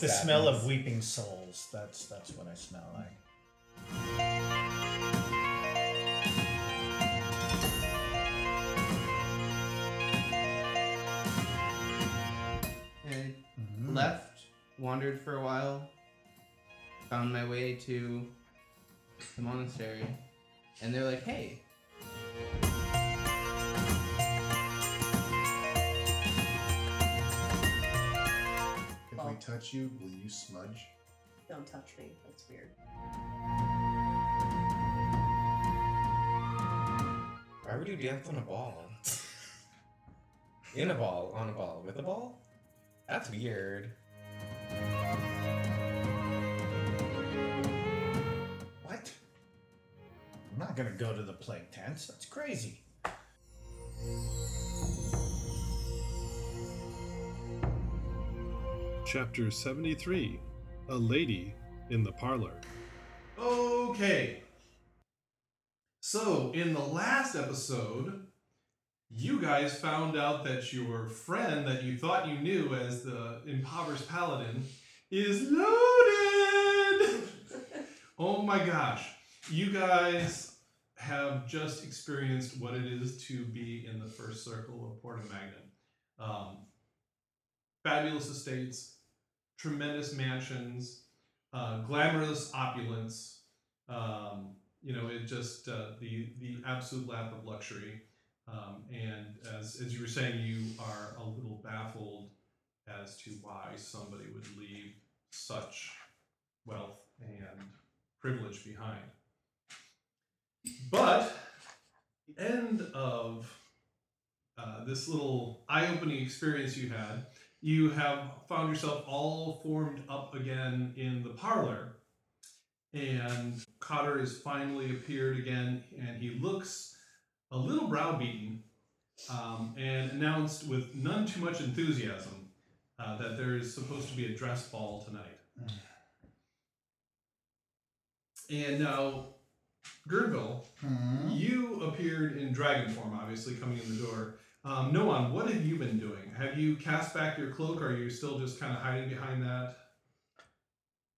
The smell of weeping souls. That's that's what I smell like. I Mhm. left, wandered for a while, found my way to the monastery, and they're like, "Hey, touch you, will you smudge? Don't touch me. That's weird. Why would you dance on a ball? In a ball, on a ball, with a ball? That's weird. What? I'm not gonna go to the plague tents. That's crazy. Chapter 73 A Lady in the Parlor. Okay. So, in the last episode, you guys found out that your friend that you thought you knew as the impoverished paladin is loaded! oh my gosh. You guys have just experienced what it is to be in the first circle of Porta Magna. Um, fabulous estates, tremendous mansions, uh, glamorous opulence. Um, you know, it just uh, the the absolute lap of luxury. Um, and as as you were saying, you are a little baffled as to why somebody would leave such wealth and privilege behind. But the end of uh, this little eye-opening experience you had, you have found yourself all formed up again in the parlor. And Cotter has finally appeared again, and he looks a little browbeaten um, and announced with none too much enthusiasm uh, that there is supposed to be a dress ball tonight. And now, Gurnville, Hmm? you appeared in dragon form, obviously, coming in the door. Um, Noan, what have you been doing? Have you cast back your cloak, or are you still just kind of hiding behind that?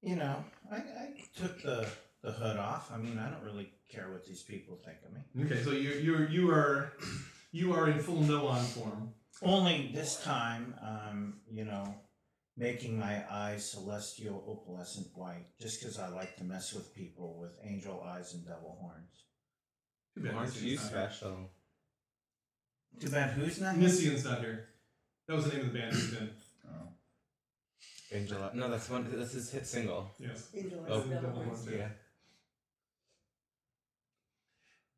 You know, I, I took the, the hood off. I mean, I don't really care what these people think of me. Okay, so you you you are you are in full Noan form. Only this time, um, you know, making my eyes celestial opalescent white, just because I like to mess with people with angel eyes and devil horns. Too Aren't you Nissian's here. special? Too bad who's not here? Nissian's not here. That was the name of the band he was in. Oh. Angela. No, that's one. That's his hit single. Yes. Angel Oh, eyes, devil devil horns. horns. Yeah.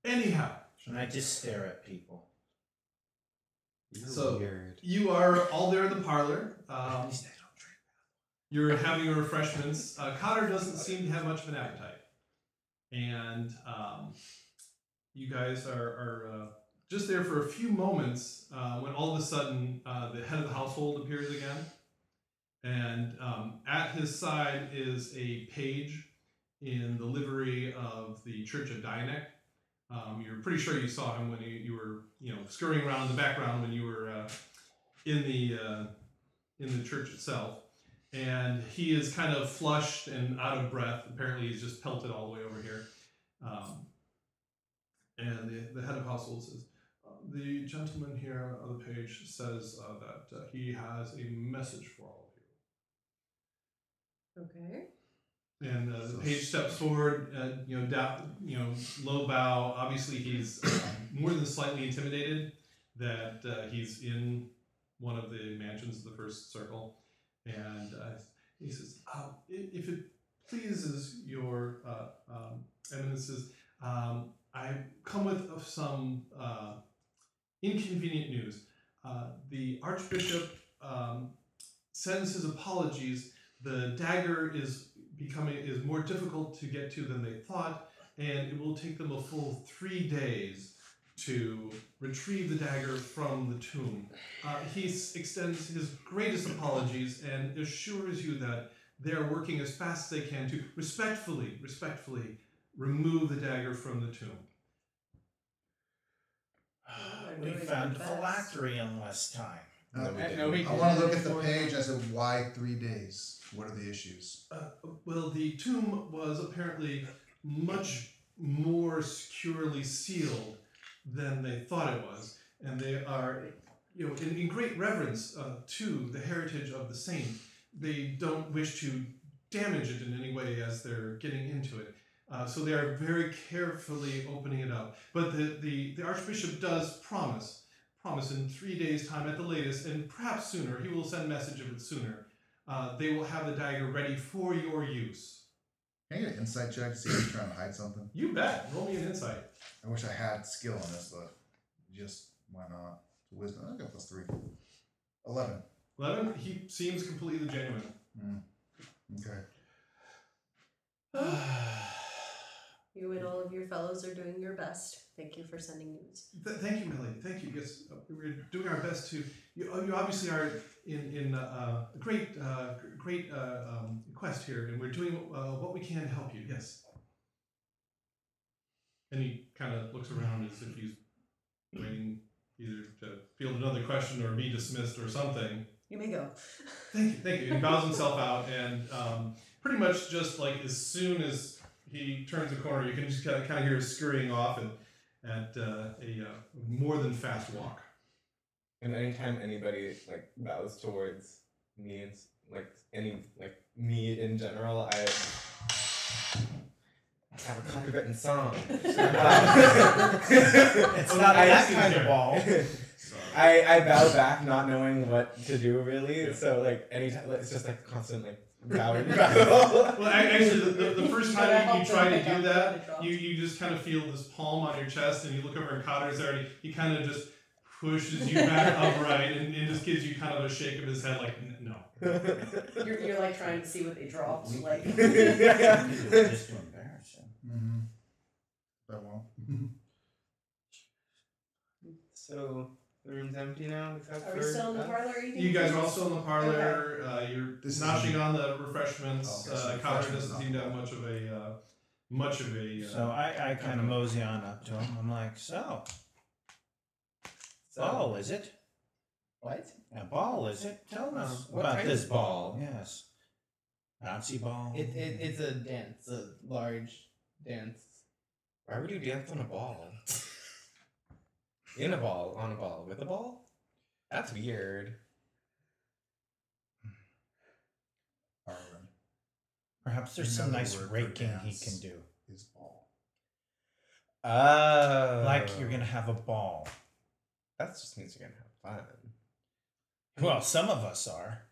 Anyhow, And I just stare at people. You're So- weird. you are all there in the parlor. At Um, least I don't drink. You're having your refreshments. Uh, Cotter doesn't seem to have much of an appetite, and um, you guys are, are uh, just there for a few moments uh, when all of a sudden uh, the head of the household appears again, and um, at his side is a page in the livery of the Church of Dianect. Um, you're pretty sure you saw him when you, you were you know scurrying around in the background when you were uh, in the uh, in the church itself and he is kind of flushed and out of breath. Apparently, he's just pelted all the way over here. Um, and the, the head of household says, "The gentleman here on the page says uh, that uh, he has a message for all of you. Okay. And uh, the page steps forward, uh, you know, down, you know, low bow. Obviously, he's um, more than slightly intimidated that uh, he's in one of the mansions of the first circle and uh, he says, i- "If it pleases your uh, um, eminences, um, I come with some uh, inconvenient news. Uh, the Archbishop um, sends his apologies. The dagger is becoming is more difficult to get to than they thought, and it will take them a full three days." To retrieve the dagger from the tomb. Uh, he s- extends his greatest apologies and assures you that they are working as fast as they can to respectfully, respectfully remove the dagger from the tomb. Well, they're we found their a phylactery in less time. No, we Uh, didn't. no, we I want to look at the page. I said, why three days? What are the issues? Uh, well, the tomb was apparently much more securely sealed than they thought it was, and they are, you know, in, in great reverence uh, to the heritage of the saint. They don't wish to damage it in any way as they're getting into it. Uh, so they are very carefully opening it up. But the, the, the Archbishop does promise, promise in three days' time at the latest, and perhaps sooner, he will send message of it sooner, uh, they will have the dagger ready for your use. Can I get an insight check to see if you're trying to hide something? You bet. Roll me an insight. I wish I had skill on this, but just why not? It's wisdom. I got plus three. Eleven. Eleven. He seems completely genuine. Okay. You and all of your fellows are doing your best. Thank you for sending news. Th- thank you, Melly. Thank you. Yes, uh, we're doing our best to. You, uh, you obviously are in in uh, a great uh, great uh, um, quest here, and we're doing uh, what we can to help you. Yes. And he kind of looks around as if he's waiting either to field another question or be dismissed or something. You may go. Thank you, thank you. He bows himself out, and um, pretty much just like as soon as he turns the corner, you can just kind of, kind of hear him scurrying off and at uh, a uh, more than fast walk. And anytime anybody like bows towards me and like any like me in general, I have a copywritten song. It's not I that kind of here. ball. I, I bow back not knowing what to do really. Yeah. So like anytime it's just like constant like bowing. well, actually, the, the, the first time you, you help try to do that, when it drops. you, you just kind of feel this palm on your chest, and you look over and Cotter's there, and he, he kind of just pushes you back upright and, and just gives you kind of a shake of his head, like, "N- no. You're, you're like trying to see what they dropped. Like, Just to embarrass him. Mm-hmm. That well. So the room's empty now, except are for we still in the us? parlor eating? You guys are also in the parlor. Uh, you're This is- noshing on the refreshments. Oh, okay, so uh, Cotter refreshments doesn't seem to have much of a uh, much of a. Uh, So I, I kind of mosey on up to him. I'm like, so, So- ball is it? What? A ball is it? Tell us what about kind this of ball. ball? Yes. Bouncy ball. It, it it's a dance, a large dance. Why would you dance on a ball? In a ball, on a ball, with a ball? That's weird. Arwen Perhaps there's some nice raking he can do. is ball. Oh. Like you're gonna have a ball. That just means you're gonna have fun. Well, some of us are.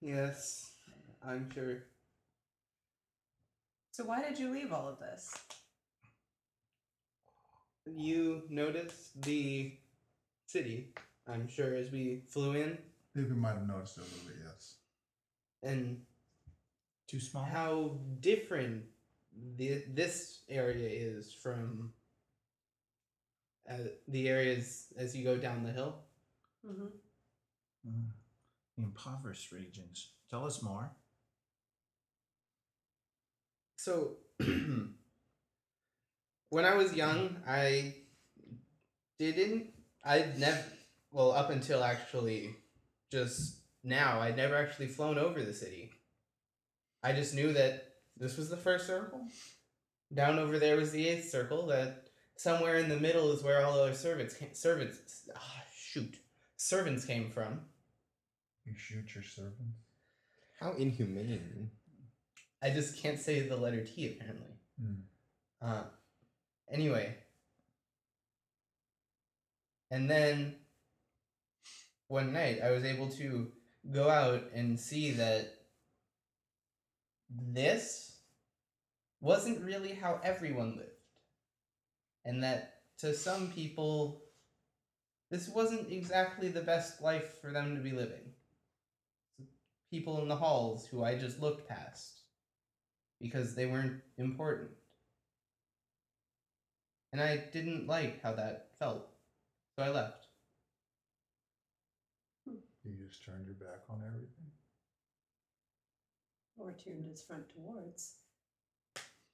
Yes, I'm sure. So why did you leave all of this? You noticed the city, I'm sure, as we flew in, Maybe we might have noticed it a little bit, yes. and Too small. how different the this area is from uh, the areas as you go down the hill. Mm-hmm. Mm. The impoverished regions. Tell us more. So, when I was young, I didn't. I'd never. Well, up until actually just now, I'd never actually flown over the city. I just knew that this was the first circle. Down over there was the eighth circle. That somewhere in the middle is where all our servants came, servants. Ah, shoot, servants came from. You shoot your servants. How inhumane. I just can't say the letter T apparently. Hmm. Uh, anyway. And then one night I was able to go out and see that this wasn't really how everyone lived. And that to some people, this wasn't exactly the best life for them to be living. People in the halls who I just looked past because they weren't important. And I didn't like how that felt. So I left. You just turned your back on everything. Or turned his front towards.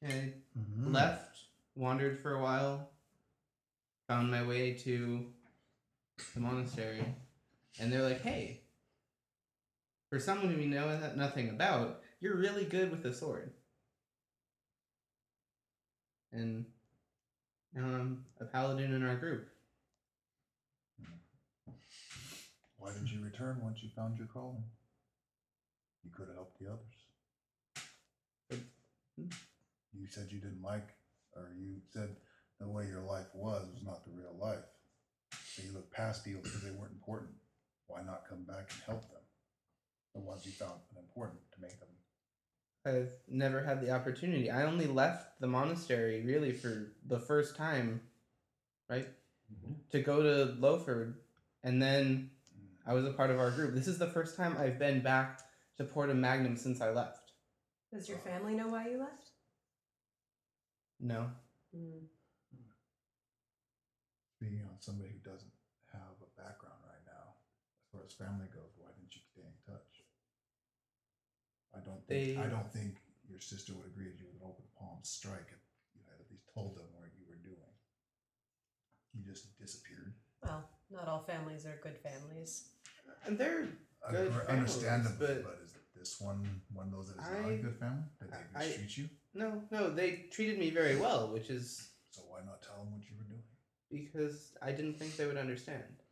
And I Mhm. left, wandered for a while, found my way to the monastery, and they're like, "Hey, for someone who we know nothing about, you're really good with the sword." And I'm a paladin in our group. Why didn't you return once you found your calling? You could have helped the others. You said you didn't like, or you said the way your life was was not the real life. So you looked past people because they weren't important. Why not come back and help them? The ones you found important to make them. I've never had the opportunity. I only left the monastery really for the first time, right? To go to Lowford, and then I was a part of our group. This is the first time I've been back to Porta Magnum since I left. Does your family know why you left? No. Mm. Speaking on somebody who doesn't have a background right now, as far as family goes, why didn't you stay in touch? I don't think I don't think your sister would agree with you with an open palm strike if you had at least told them what you were doing. You just disappeared. Well, not all families are good families. And they're Good agree- families, understandable, but- but, is this one one of those that is not a good family? Did they I- mistreat you? no, no. They treated me very well, which is So why not tell them what you were doing? because I didn't think they would understand.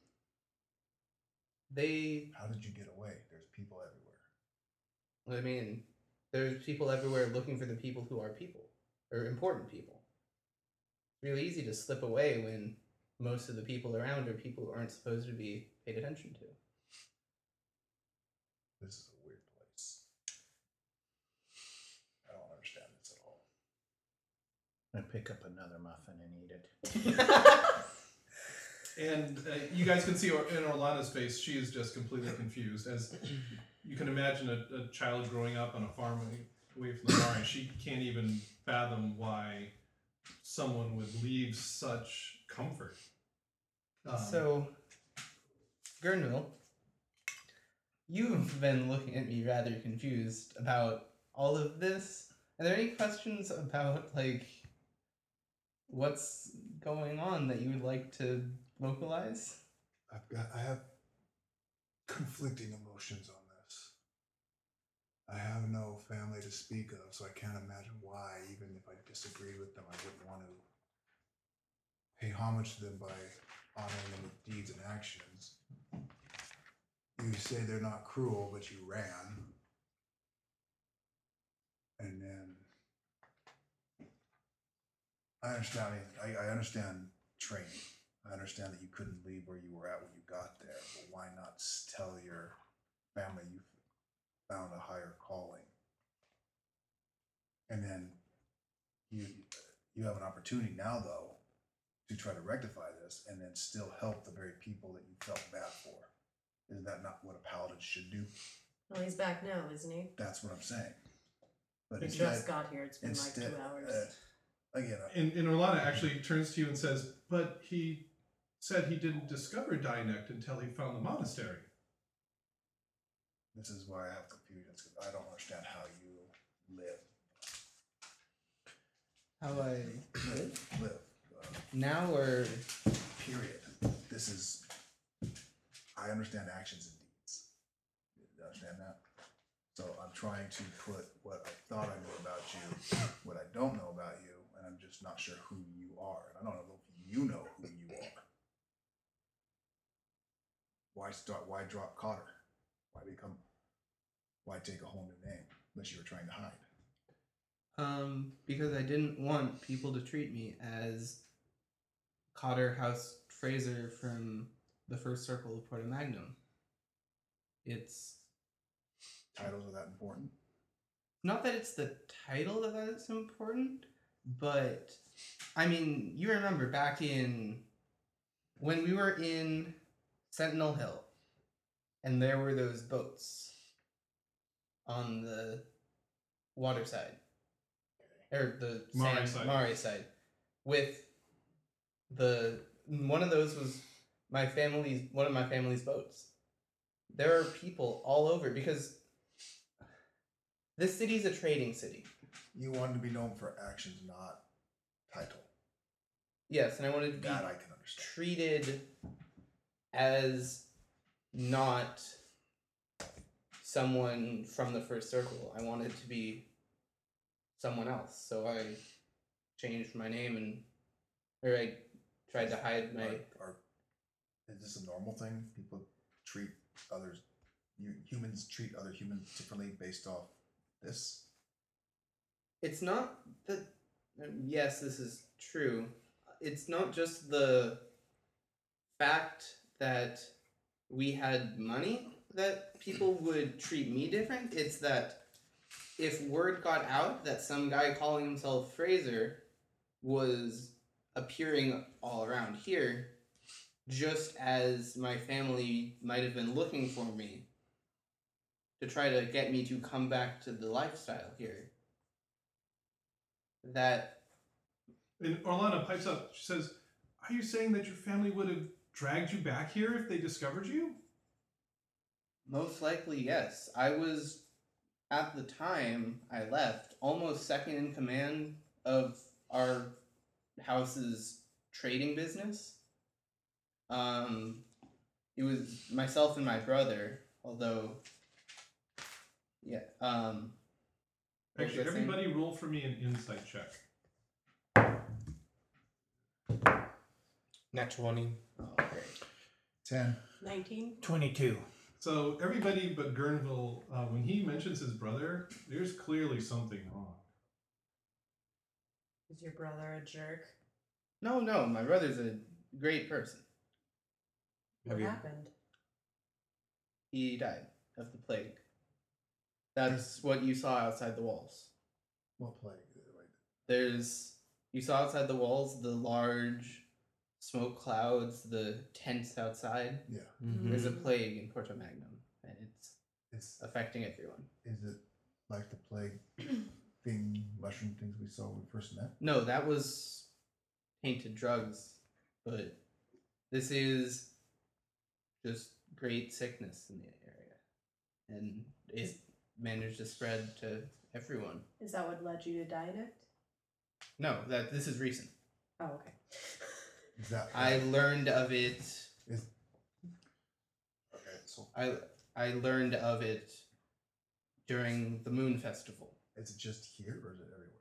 They How did you get away? There's people everywhere. I mean, there's people everywhere looking for the people who are people or important people. Really easy to slip away when most of the people around are people who aren't supposed to be paid attention to. This is a weird place. I don't understand this at all. I pick up another muffin and eat it. And uh, you guys can see in Orlana's face, she is just completely confused. As you can imagine a, a child growing up on a farm away- away from the barn, she can't even fathom why someone would leave such comfort. Um, so, Gurnville, you've been looking at me rather confused about all of this. Are there any questions about like what's going on that you would like to vocalize? I've got I have conflicting emotions on this. I have no family to speak of, so I can't imagine why, even if I disagreed with them, I wouldn't want to pay homage to them by honoring them with deeds and actions. You say they're not cruel, but you ran. And then I understand I, I understand training. I understand that you couldn't leave where you were at when you got there, but why not tell your family you found a higher calling? And then you you have an opportunity now though to try to rectify this and then still help the very people that you felt bad for. Isn't that not what a paladin should do? Well, he's back now, isn't he? That's what I'm saying. But He instead, just got here. It's been like two hours. uh, again, I- And, and Orlana actually turns to you and says, But he said he didn't discover Dianect until he found the monastery. This is why I have confusions because I don't understand how you live. How I live Live. Uh, now or period. This is. I understand actions and deeds. You understand that? So I'm trying to put what I thought I knew about you, what I don't know about you, and I'm just not sure who you are. And I don't know if you know who you are. Why start? Why drop Cotter? Why become? Why take a whole new name unless you were trying to hide? Um, because I didn't want people to treat me as Cotter House Fraser from the first circle of Porta Magnum. It's Titles are that important? not that it's the title that that's important, but I mean, you remember back in when we were in Sentinel Hill and there were those boats on the water side or the Mare sand, side. Mare side with the one of those was my family's one of my family's boats. There are people all over because this city's a trading city. You wanted to be known for actions, not title. Yes, and I wanted to be That I can understand. treated as not someone from the first circle. I wanted to be someone else, so I changed my name and or I tried to hide my. Are, are, is this a normal thing? People treat others, you, humans treat other humans differently based off this? It's not that. Yes, this is true. It's not just the fact that we had money that people would treat me different. It's that if word got out that some guy calling himself Fraser was appearing all around here, just as my family might have been looking for me to try to get me to come back to the lifestyle here. That And Orlana pipes up. She says, "Are you saying that your family would have dragged you back here if they discovered you?" Most likely, yes. I was, at the time I left, almost second in command of our house's trading business. Um, it was myself and my brother, although, yeah, um, what Actually, I saying? everybody roll for me an insight check. Nat 20. Oh, great. Ten. 19? Twenty-two. So everybody but Gurnville, uh, when he mentions his brother, there's clearly something wrong. Is your brother a jerk? No, no, my brother's a great person. What Have you- happened? He died of the plague. That's what you saw outside the walls. What plague? There's you saw outside the walls the large smoke clouds, the tents outside. yeah. Mhm. There's a plague in Porta Magnum, and it's It's affecting everyone. is it like the plague thing, mushroom things we saw when we first met? No, that was painted drugs, but this is just great sickness in the area, and it managed to spread to everyone. Is that what led you to diet it? No, that this is recent. Oh, okay. Is that I learned of it. is okay? So I I learned of it during the Moon Festival. is it just here or is it everywhere?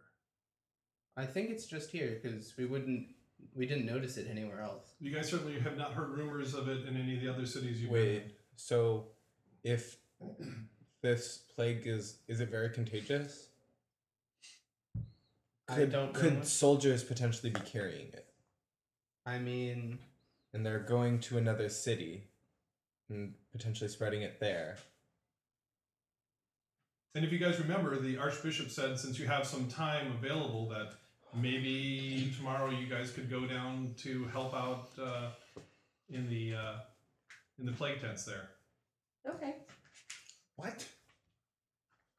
I think it's just here because we wouldn't we didn't notice it anywhere else. You guys certainly have not heard rumors of it in any of the other cities you've Wait, been in. so if this plague is is it very contagious? I Could, don't could much. soldiers potentially be carrying it? I mean, And they're going to another city and potentially spreading it there. And if you guys remember, the Archbishop said since you have some time available, that maybe tomorrow you guys could go down to help out uh, in the uh, in the plague tents there. Okay. What?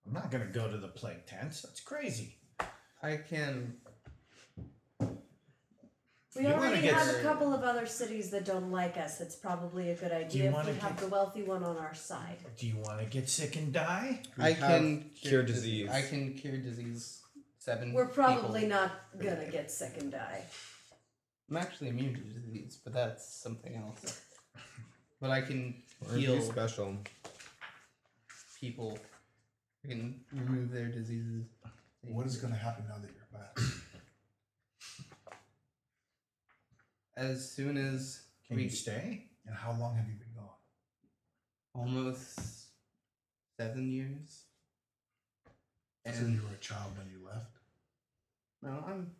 I'm not gonna go to the plague tents. That's crazy. I can. We You wanna already get have s- a couple of other cities that don't like us. It's probably a good idea if wanna we have get- the wealthy one on our side. Do you want to get sick and die? We I have can cure dis- disease. I can cure disease. Seven. We're probably people. not gonna get sick and die. I'm actually immune to disease, but that's something else. But I can Or you heal special. people. I can remove their diseases. What is going to happen now that you're back? As soon as Can we you stay? And how long have you been gone? almost seven years. so And you were a child when you left. no, I'm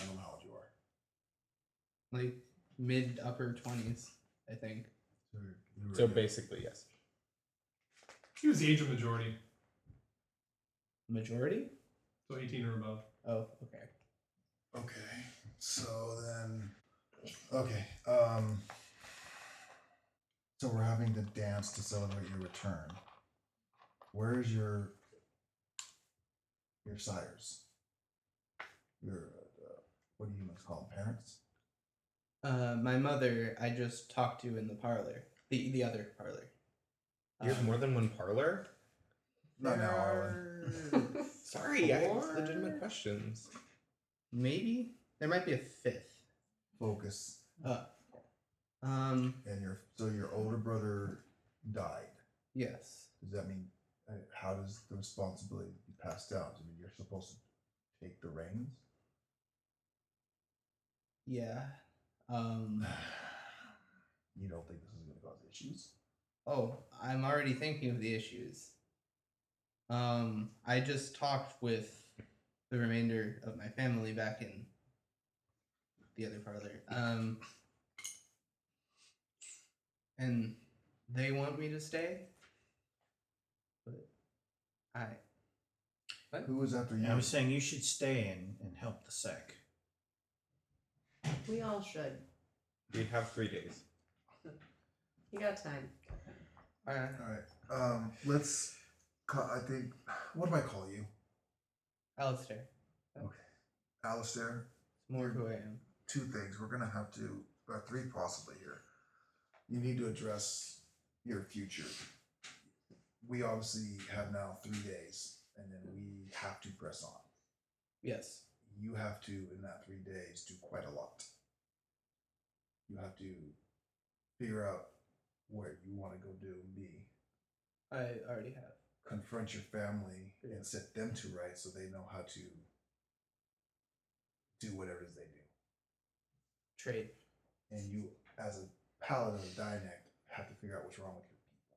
I don't know how old you are. like mid upper twenties, I think. So, you were So basically, yes. He was the age of majority, Majority? so 18 or above. Oh, okay. Okay. So then, okay. Um. So we're having the dance to celebrate your return. Where's your your sires? Your uh, what do you humans call them? Parents? Uh, my mother, I just talked to in the parlor, the the other parlor. You have Um, more than one parlor? Not now, Arlen. Sorry, I have legitimate questions. Maybe there might be a fifth. Focus. Uh, Um. And your so your older brother died. Yes. Does that mean uh, how does the responsibility be passed down? I mean, you're supposed to take the reins. Yeah. Um. You don't think this is going to cause issues? Oh, I'm already thinking of the issues. Um, I just talked with the remainder of my family back in the other parlor. Um, and they want me to stay, but I Who was after you? I was saying you should stay and, and help the sec. We all should. We have three days. You got time. I All right. Um, let's. ca- I think. What do I call you, Alistair. Okay. Alistair? It's more who I am. Two things. We're gonna have to, or three possibly here. You need to address your future. We obviously have now three days, and then we have to press on. Yes. you have to in that three days do quite a lot you have to figure out where you want to go do and be I already have. confront your family and set them to right so they know how to do whatever it is they do Trade. and you as a paladin of Dianect have to figure out what's wrong with your people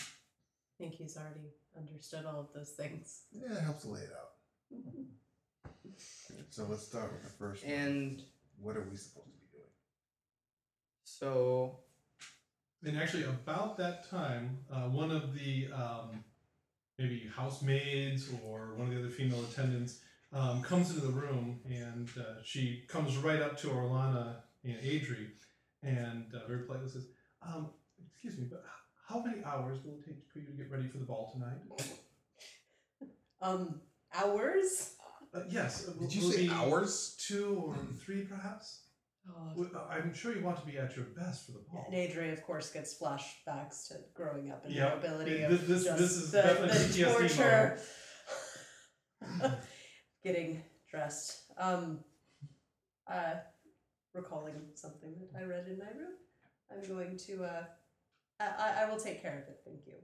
I think he's already understood all of those things. yeah it helps to lay it out so let's start with the first one. And what are we supposed to be doing so And actually, about that time, uh, one of the um, maybe housemaids or one of the other female attendants um, comes into the room and uh, she comes right up to Orlana and Adri and uh, very politely says, um, Excuse me, but how many hours will it take for you to get ready for the ball tonight? Um, hours? Uh, yes. it will- did you will say hours Two or three, perhaps? Oh, uh, I'm sure you want to be at your best for the ball. And Adri, of course, gets flashbacks to growing up and Yeah, her ability of this- this- just this is the, definitely the torture, getting dressed. Um, uh, recalling something that I read in my room. I'm going to. Uh, I, I will take care of it. Thank you.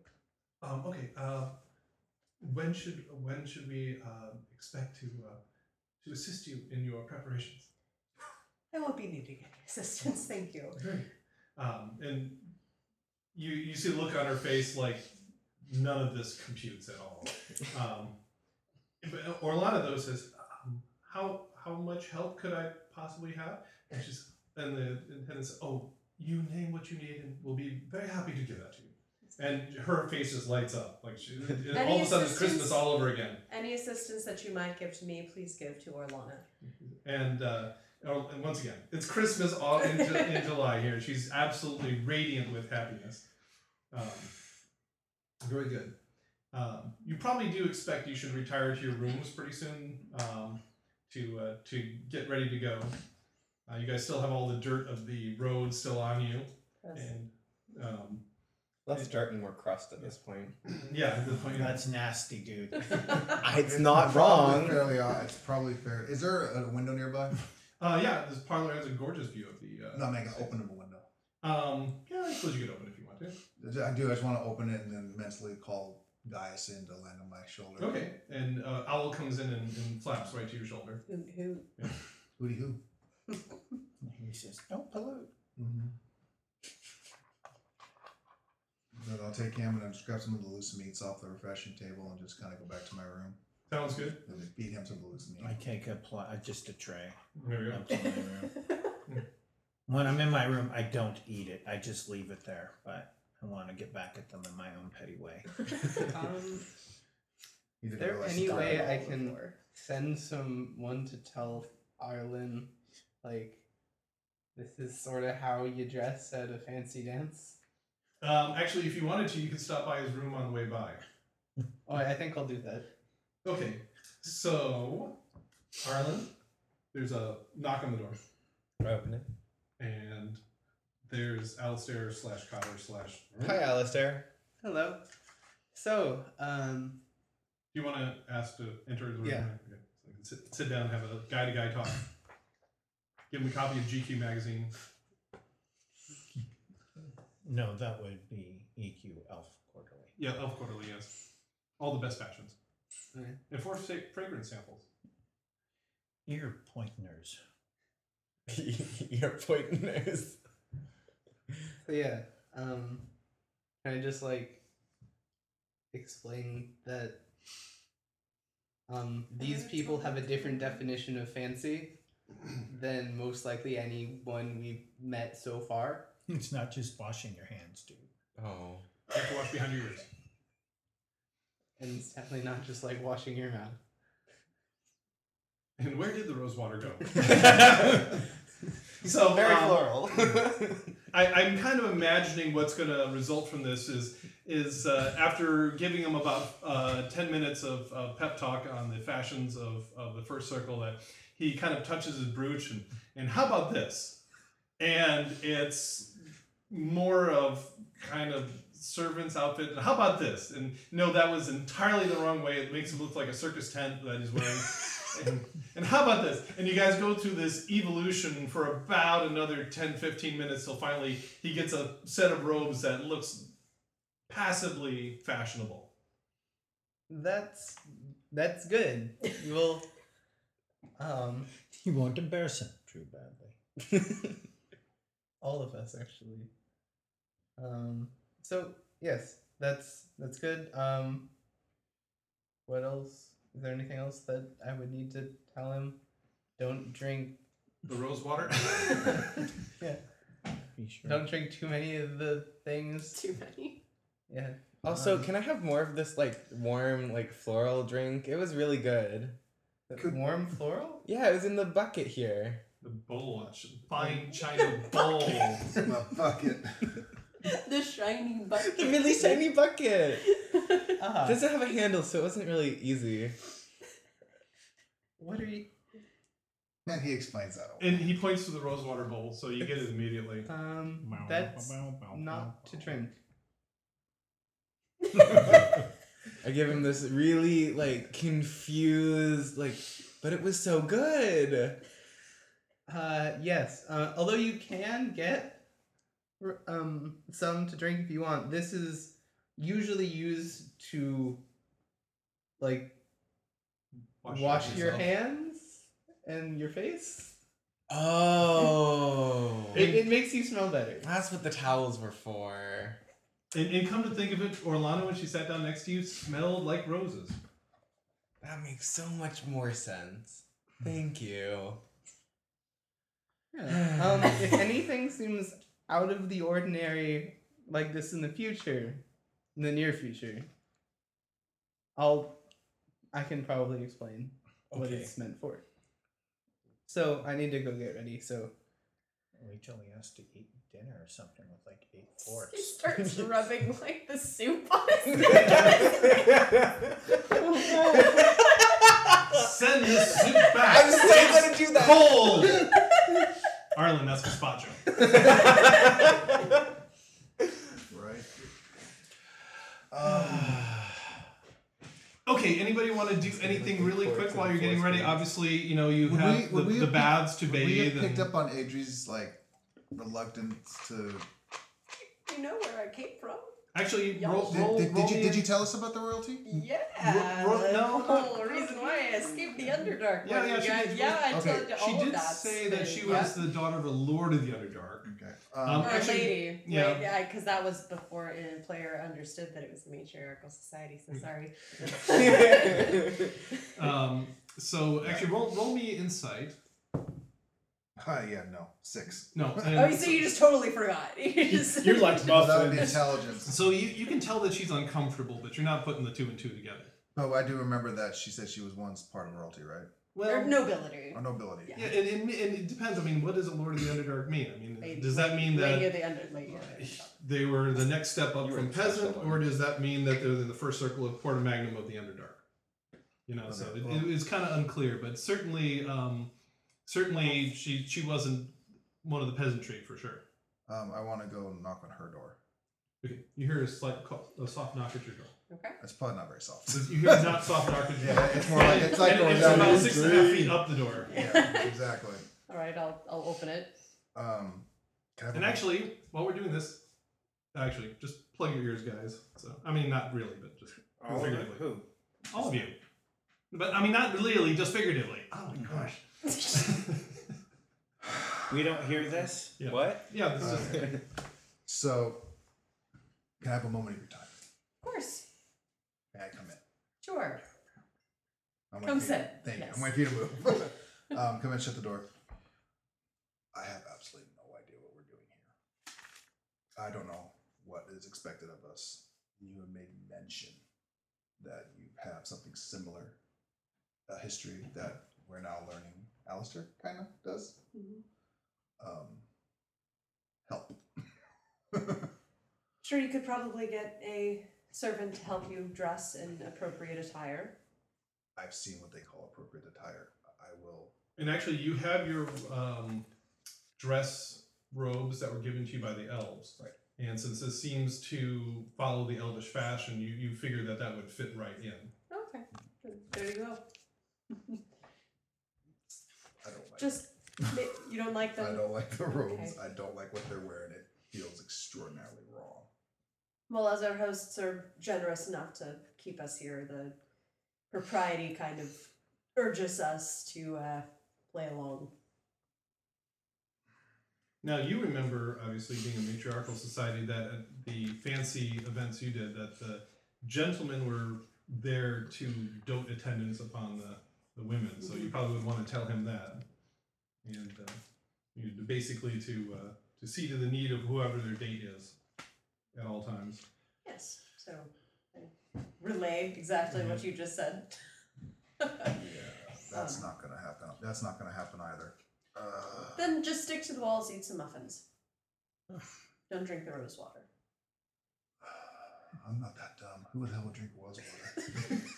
Um, okay. Uh, when should when should we uh, expect to uh, to assist you in your preparations? I won't be needing any assistance. Thank you. Great. Um, and you you see the look on her face like none of this computes at all. Um, but Orlana though says, um, "How how much help could I possibly have?" And she's and the attendant says, "Oh, you name what you need, and we'll be very happy to give that to you." And her face just lights up like she, all of a sudden it's? Christmas all over again. Any assistance that you might give to me, please give to Orlana. And, uh, oh, and once again, it's Christmas all in, in July here. She's absolutely radiant with happiness. Um, very good. Um, you probably do expect you should retire to your rooms pretty soon um, to uh, to get ready to go. Uh, you guys still have all the dirt of the road still on you, Yes. and um, Less dirt and more crust at this point. yeah, at this point, That's nasty, dude. It's not wrong. fairly odd. it's probably fair is there a window nearby uh, yeah, this parlor has a gorgeous view of the. Uh, no I mean I open up a window Um, yeah, I suppose you could open it if you want to. I do. I just want to open it and then mentally call Gaius in to land on my shoulder. Okay, and uh, Owl comes in and, and flaps right to your shoulder. who, who Hooty hoo. he says, "Don't pollute." Mm-hmm. But I'll take him and I'll just grab some of the loose meats off the refreshing table and just kind of go back to my room Sounds good. and then feed him some the loose meat. I take a pl- uh, just a tray There we go. up to my room. When I'm in my room, I don't eat it. I just leave it there. But I want to get back at them in my own petty way. um, is there any way I can before. send someone to tell Arlen like this is sort of how you dress at a fancy dance? Um, actually, if you wanted to, you could stop by his room on the way by. Oh, I think I'll do that. Okay, so Arlen, there's a knock on the door, I open it. and there's Alistair slash Cotter slash. Hi, Alistair. Hello. So, um, Do you want to ask to enter the room? Yeah. Okay. So you can sit, sit down, and have a guy to guy talk. Give him a copy of GQ magazine. No, that would be EQ Elf Quarterly. Yeah, Elf Quarterly, yes. All the best fashions. Okay. And four sa- fragrance samples. Ear pointers. Your pointers. So yeah, um, can I just like explain that um, these people have a different definition of fancy than most likely anyone we've met so far. It's not just washing your hands, dude. Oh. You have to wash behind your ears. And it's definitely not just like washing your mouth. And where did the rose water go? So very um, floral. I, I'm kind of imagining what's going to result from this is is uh, after giving him about uh, 10 minutes of, of pep talk on the fashions of, of the first circle that he kind of touches his brooch and, and how about this? And it's more of kind of servant's outfit. And how about this? And no that was entirely the wrong way. It makes him look like a circus tent that he's wearing and, and how about this? And you guys go through this evolution for about another 10, 15 minutes till finally he gets a set of robes that looks passively fashionable. that's that's good. Well, um, You won't embarrass him too badly. all of us actually. Um, so yes, that's that's good. Um, what else? Is there anything else that I would need to tell him? Don't drink. The rose water? yeah. Be sure. Don't drink too many of the things. Too many. Yeah. Also, Um, can I have more of this like warm, like floral drink? It was really good. the Could- warm floral. Yeah, it was in the bucket here. the bowl, a fine china bowl. My bucket. the shiny bucket. The really shiny bucket. It doesn't have a handle, so it wasn't really easy. what are you? And he explains that. And he points to the rose water bowl, so you get it immediately. Um, that's not to drink. I give him this really like confused, like, but it was so good. Uh, yes. Uh, although you can get r- um some to drink if you want. This is usually used to like wash, your hands and your face. Oh, It, it makes you smell better. that's what the towels were for. And, and come to think of it, Orlana, when she sat down next to you, smelled like roses. That makes so much more sense. Thank you. Yeah. Um, if anything seems out of the ordinary like this in the future, in the near future, I'll I can probably explain what it's meant for. So I need to go get ready. So Wait till he has to eat dinner or something with like eight forks. He starts rubbing like the soup on his Send this soup back. I'm so gonna do that. Cold. Arlen, that's gazpacho. Right. Um, Okay, anybody want to do anything really quick while you're getting ready? Obviously, you know you Would have we- the, the have baths to would we have picked and- up on Adri's like reluctance to. you know where I came from? Actually, Y'all- roll, Did, roll, did, roll did you me did you tell us about the royalty? Yeah. Ro- ro- the no, whole no. reason why I escaped the Underdark. Yeah, yeah, you she guys. did- Yeah, I okay, told you She of did that. say that she yeah. was the daughter of a lord of the Underdark. Okay. Um, Um, Or a actually, lady. yeah. Wait, yeah, because that was before a player understood that it was a matriarchal society. So sorry. Um, so actually, roll roll me insight. Uh, yeah, no, six. No. oh, and so you just totally forgot. You just You're like Well, that would intelligence. So you, you can tell that she's uncomfortable, but you're not putting the two and two together. Oh, I do remember that she said she was once part of royalty, right? or nobility. Or nobility. Yeah. Yeah, and, and, and it depends. I mean, what does a Lord of the Underdark mean? I mean, Lady- does that mean lady that of the under, lady of the Underdark. they were the next step up You were from the special peasant, one. or does that mean that they're in the first circle of Porta Magnum of the Underdark? You know, so Okay, it, well- it was kind of unclear, but certainly, um, certainly she she wasn't one of the peasantry for sure. Um, I want to go knock on her door. Okay, you hear a slight call, a soft knock at your door. Okay. It's probably not very soft. You hear a not soft knock at your door. Yeah, it's more like- it's like And going it's down about the six and a half feet up the door. yeah, exactly. All right, I'll I'll open it. Um, can I have And a- actually, while we're doing this, Actually, just plug your ears, guys. So I mean, not really, but just All of it? figuratively. Who? All of you. But I mean, not really, just figuratively. Oh my gosh. We don't hear this? Yeah. What? yeah, this is so, can I have a moment of your time? Of course. May I come in? Sure. I'm Come waiting for you- sit. Thank Yes. you. I'm waiting for you to move. um, come in, shut the door. I have absolutely no idea what we're doing here. I don't know what is expected of us. You have made mention that you have something similar, a history that we're now learning. Alistair kind of does. Mhm. Um, help. Sure, you could probably get a servant to help you dress in appropriate attire. I've seen what they call appropriate attire. I will. And actually, you have your um, dress robes that were given to you by the elves. Right. And since this seems to follow the elvish fashion, you, you figured that that would fit right in. Okay. There you go. I don't like. Just ma- you don't like them. I don't like the robes. Okay. I don't like what they're wearing. It feels extraordinarily wrong. Well, as our hosts are generous enough to keep us here, the propriety kind of urges us to uh, play along. Now, you remember, obviously, being a matriarchal society, that at the fancy events you did, that the gentlemen were there to dote attendance upon the, the women. So you probably would want to tell him that. And uh, you know, basically to, uh, to see to the need of whoever their date is at all times. Yes. So I relay exactly what you just said. Yeah, that's Um. not gonna happen. That's not gonna happen either. Uh, then just stick to the walls, eat some muffins. Don't drink the rose water. I'm not that dumb. Who the hell would drink rose water?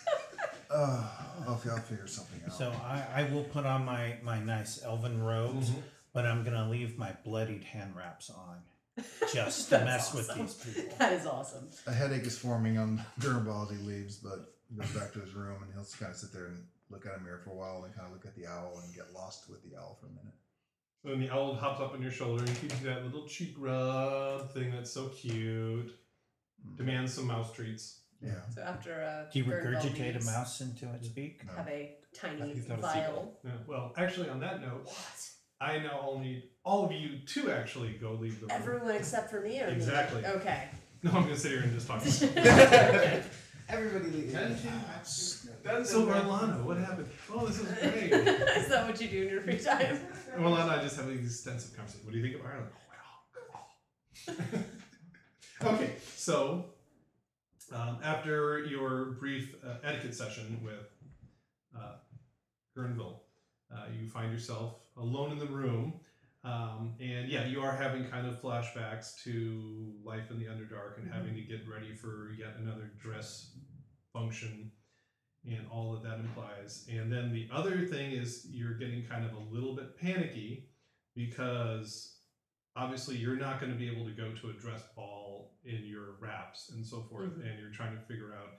uh, okay, I'll figure something out. So I, I will put on my, my nice elven robes, Mm-hmm. but I'm gonna leave my bloodied hand wraps on just to That's mess with these people. That is awesome. a headache is forming on Gurnball as he leaves, but he goes back to his room and he'll just kind of sit there and look at a mirror for a while and kind of look at the owl and get lost with the owl for a minute. So then the owl hops up on your shoulder and gives you that little cheek rub thing that's so cute. Mm. Demands some mouse treats. Yeah. So after a Do you Gurnvald regurgitate a leaves, mouse into its beak? No. Have a tiny He's a vial. Yeah, well, actually, on that note, What? I now all need all of you to actually go leave the room. Everyone except for me, or me? Exactly. Okay. No, I'm gonna sit here and just talk. Everybody leave. so Orlana, what happened? Oh, this is great. is that what you do in your free time? Orlana and I just have an extensive conversation. What do you think of Ireland? Oh, wow. okay, so um, after your brief uh, etiquette session with uh, Gurnville, uh, you find yourself alone in the room. Um, and yeah, you are having kind of flashbacks to life in the Underdark and having to get ready for yet another dress function and all that that implies. And then the other thing is you're getting kind of a little bit panicky because obviously you're not going to be able to go to a dress ball in your wraps and so forth. Mhm. And you're trying to figure out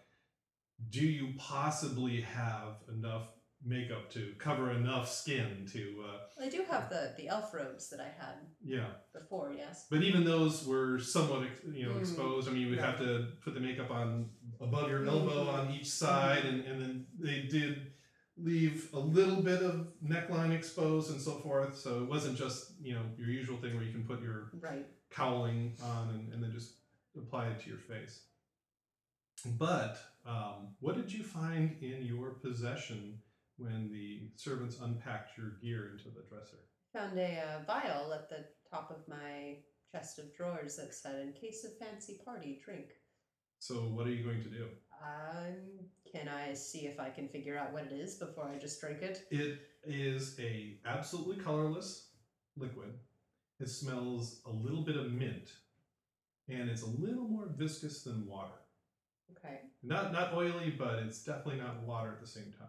do you possibly have enough makeup to cover enough skin to, uh, I do have the the elf robes that I had yeah. before. Yes. But even those were somewhat, ex- you know, Mm. exposed. I mean, you would have to put the makeup on above your elbow Mhm. on each side, and, and then they did leave a little bit of neckline exposed and so forth. So it wasn't just you know your usual thing where you can put your Right. cowling on and, and then just apply it to your face. But um, what did you find in your possession when the servants unpacked your gear into the dresser? Found a uh, vial at the top of my chest of drawers that said, "In case of fancy party, drink." So what are you going to do? Um, can I see if I can figure out what it is before I just drink it? It is a absolutely colorless liquid. It smells a little bit of mint, and it's a little more viscous than water. Okay. Not not oily, but it's definitely not water at the same time.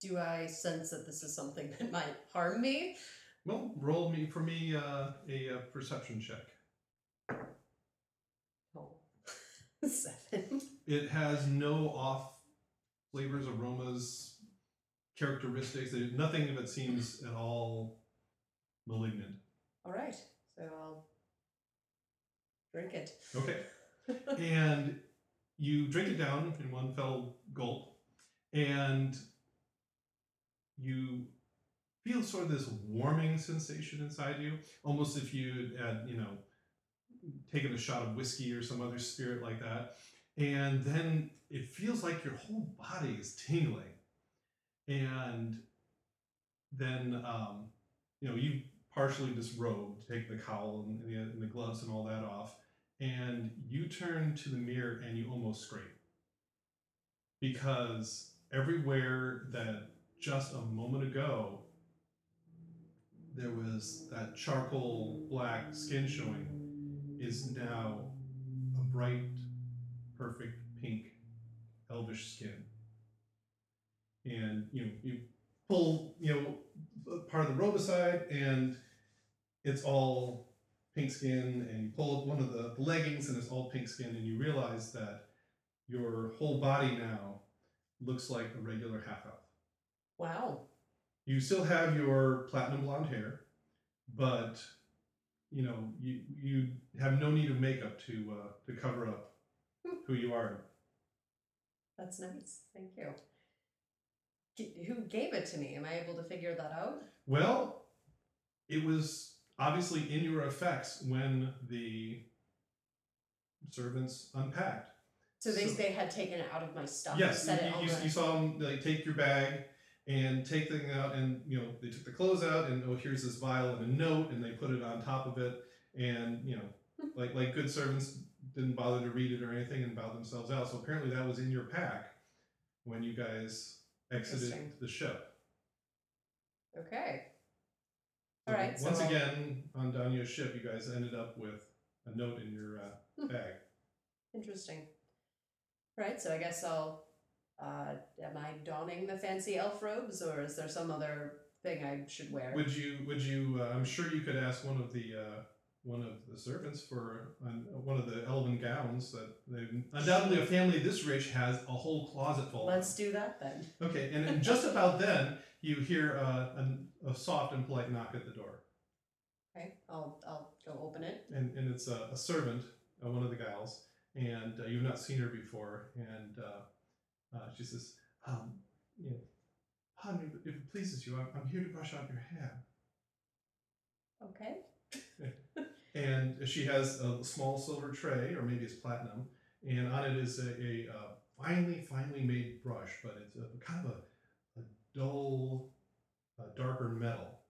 Do I sense that this is something that might harm me? Well, roll me for me uh, a, uh perception check. Oh, seven. It has no off flavors, aromas, characteristics. Nothing of it seems at all malignant. All right. So I'll Drink it. Okay. and you drink it down in one fell gulp, and you feel sort of this warming sensation inside you, almost if you had, you know, taken a shot of whiskey or some other spirit like that. And then it feels like your whole body is tingling. And then, um, you know, you partially disrobe, take the cowl and the, and the gloves and all that off, and you turn to the mirror and you almost scream. Because everywhere that just a moment ago there was that charcoal black skin showing is now a bright, perfect pink, elvish skin. And you know, you pull, you know, part of the robe aside, and it's all pink skin. And you pull up one of the leggings, and it's all pink skin. And you realize that your whole body now looks like a regular half elf. Wow. You still have your platinum blonde hair, but you know you you have no need of makeup to uh, to cover up who you are. That's nice. Thank you. G- Who gave it to me? Am I able to figure that out? Well, it was obviously in your effects when the servants unpacked. So they, So- they had taken it out of my stuff. yes, you, you, you saw them like take your bag and take things out, and you know they took the clothes out, and oh here's this vial and a note, and they put it on top of it, and you know like like good servants didn't bother to read it or anything and bowed themselves out. So apparently that was in your pack when you guys exited the ship. Okay. All right. Once so again, on Danya's ship, you guys ended up with a note in your uh, Hmm. bag. Interesting. Right, so I guess I'll. Uh, am I donning the fancy elf robes, or is there some other thing I should wear? Would you? Would you? Uh, I'm sure you could ask one of the uh, one of the servants for um, one of the elven gowns that they undoubtedly a family this rich has a whole closet full. Let's do that then. Okay, and then just about then you hear uh, a, a soft and polite knock at the door, Okay, I'll I'll go open it. and and it's a, a servant, uh, one of the gals, and uh, you've not seen her before, and uh, uh, she says, um, you know, but if it pleases you, I'm, I'm here to brush out your hair. Okay. and she has a small silver tray, or maybe it's platinum, and on it is a, a uh, finely, finely made brush, but it's a kind of a, a dull, uh, darker metal,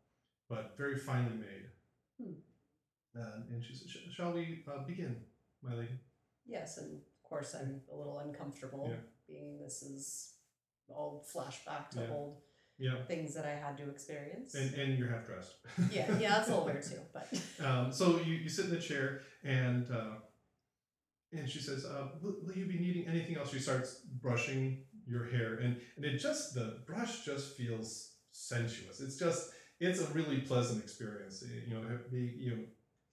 but very finely made. Hmm. And, and she said, "Sh- "Shall we uh, begin, my lady?" Yes, and of course I'm a little uncomfortable, Yeah. being this is all flashback to Yeah. old Yeah, things that I had to experience. and, and you're half dressed. yeah, yeah, that's a little weird too, but Um, so you, you sit in the chair and uh, and she says, uh, will you be needing anything else? She starts brushing your hair and, and it just, the brush just feels sensuous. It's just, it's a really pleasant experience. Eh, You know, be, you know,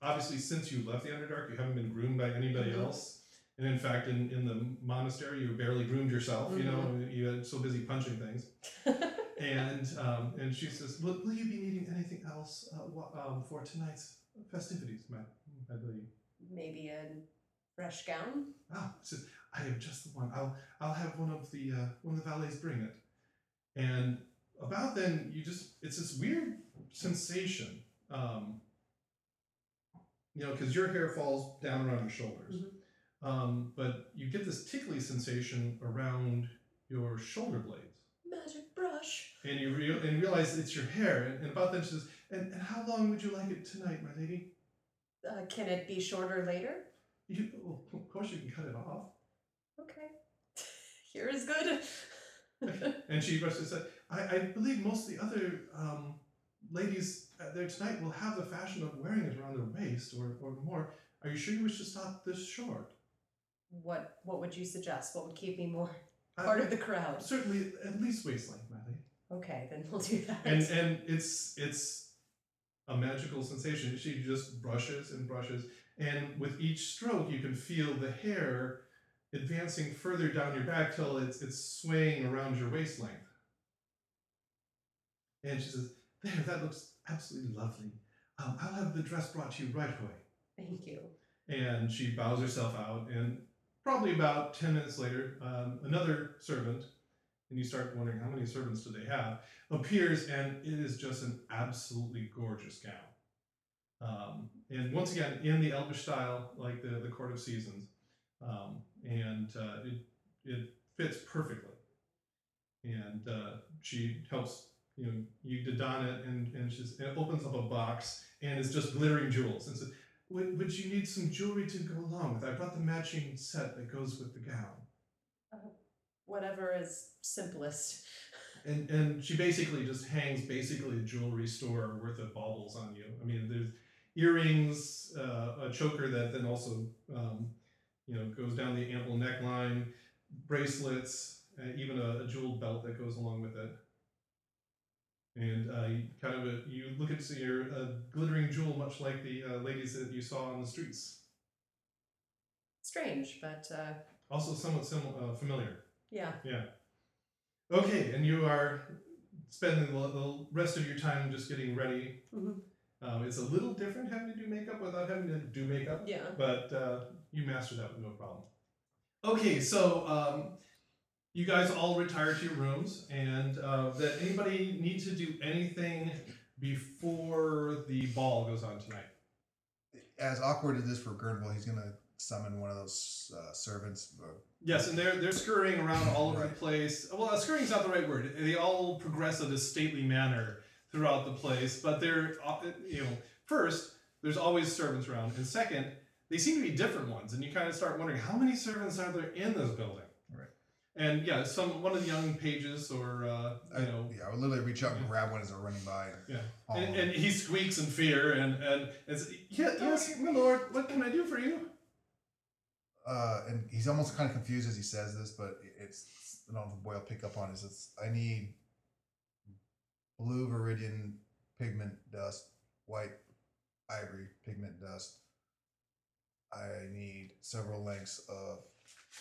obviously since you left the Underdark, you haven't been groomed by anybody Mhm. else. And in fact, in, in the monastery, you barely groomed yourself, you know, you had so busy punching things. And um, and she says, will, will you be needing anything else uh, um, for tonight's festivities, my, my lady? maybe a fresh gown. Ah, says, I have just the one. I'll I'll have one of the uh, one of the valets bring it. And about then, you just it's this weird sensation, um, you know, because your hair falls down around your shoulders, Mhm. um, but you get this tickly sensation around your shoulder blades. Magic brush. and you real and realize it's your hair. And, and about then she says, and, and how long would you like it tonight, my lady? Uh, can it be shorter later? You, well, of course you can cut it off. Okay. Here is good. And she and said, I, I believe most of the other um, ladies uh, there tonight will have the fashion of wearing it around their waist or, or more. Are you sure you wish to stop this short? what What would you suggest? What would keep me more Uh, part of the crowd? Certainly, at least waist length, lady. Okay, then we'll do that. and and it's it's a magical sensation. She just brushes and brushes, and with each stroke, you can feel the hair advancing further down your back till it's it's swaying around your waist length. And she says, "There, that looks absolutely lovely. Um, I'll have the dress brought to you right away." Thank you. and she bows herself out. And probably about ten minutes later, um, another servant, and you start wondering how many servants do they have, appears, and it is just an absolutely gorgeous gown. Um, and once again, in the Elvish style, like the, the Court of Seasons, um, and uh, it, it fits perfectly. And uh, she helps you know you to don it, and and and opens up a box, and it's just glittering jewels, and says, "Would, would you need some jewelry to go along with? I brought the matching set that goes with the gown." Whatever is simplest. And and she basically just hangs basically a jewelry store worth of baubles on you. I mean, there's earrings, uh, a choker that then also um, you know goes down the ample neckline, bracelets, uh, even a, a jeweled belt that goes along with it. And uh, you kind of a, you look at your uh, glittering jewel, much like the uh, ladies that you saw on the streets. Strange, but uh, Also, somewhat sim- uh, familiar. yeah. Yeah. Okay, and you are spending the, the rest of your time just getting ready. Mhm. Um, it's a little different having to do makeup without having to do makeup, Yeah. but uh, you master that with no problem. Okay, so um, you guys all retire to your rooms, and uh, that anybody need to do anything before the ball goes on tonight? As awkward as this for Gurnville, he's gonna summon one of those uh, servants. Uh, Yes, and they're they're scurrying around all over the place. Well, uh, scurrying's not the right word. They all progress at a stately manner throughout the place, but they're uh, you know first there's always servants around, and second they seem to be different ones, and you kind of start wondering how many servants are there in this building. Right. And yeah, some one of the young pages or uh, I, you know. yeah, I would literally reach out and grab one as they're running by. And Yeah. And, and he squeaks in fear and and, and says, yeah, yes, my lord, what can I do for you? uh, and he's almost kind of confused as he says this, but it's I don't know if the boy will pick up on is it's I need blue viridian pigment dust, white ivory pigment dust. I need several lengths of